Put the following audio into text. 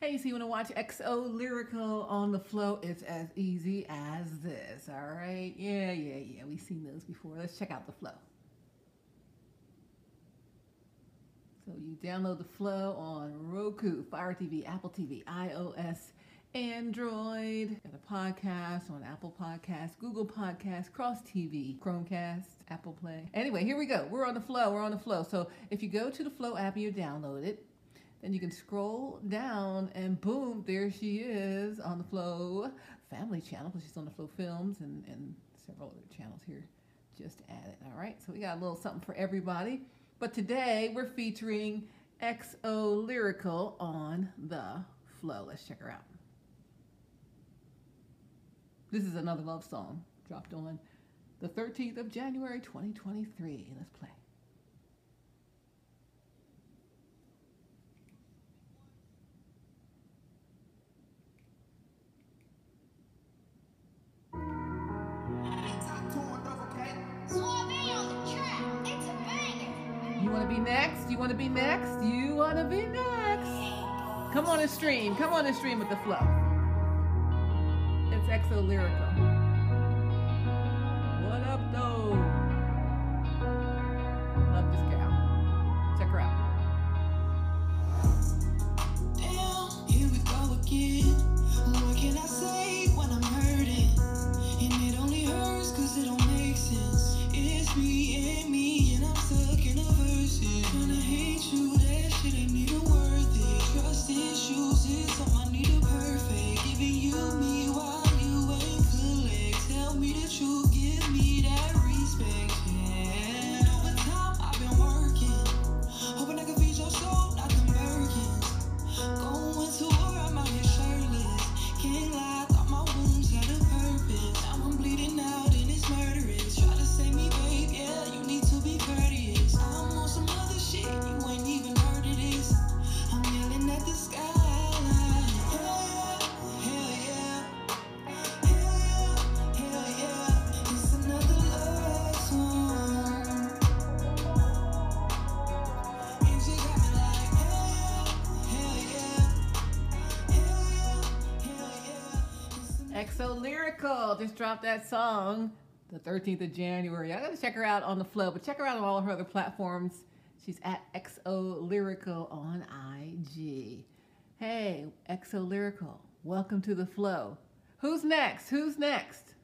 Hey, so you want to watch XO Lyrical on the flow? It's as easy as this, all right? Yeah, yeah, yeah. We've seen those before. Let's check out the flow. So you download the flow on Roku, Fire TV, Apple TV, iOS, Android. Got a podcast on Apple Podcasts, Google Podcasts, Cross TV, Chromecast, Apple Play. Anyway, here we go. We're on the flow. We're on the flow. So if you go to the Flow app and you download it, then you can scroll down and boom, there she is on the Flow Family Channel because she's on the Flow Films and, and several other channels here just added. All right, so we got a little something for everybody. But today we're featuring XO Lyrical on the Flow. Let's check her out. This is another love song dropped on the 13th of January 2023. Let's play. You want to be next? You want to be next? You want to be next? Come on and stream. Come on and stream with the flow. It's XO Lyrical. XO Lyrical just dropped that song the 13th of January. I gotta check her out on the flow, but check her out on all her other platforms. She's at XO Lyrical on IG. Hey, XO Lyrical, welcome to the flow. Who's next? Who's next?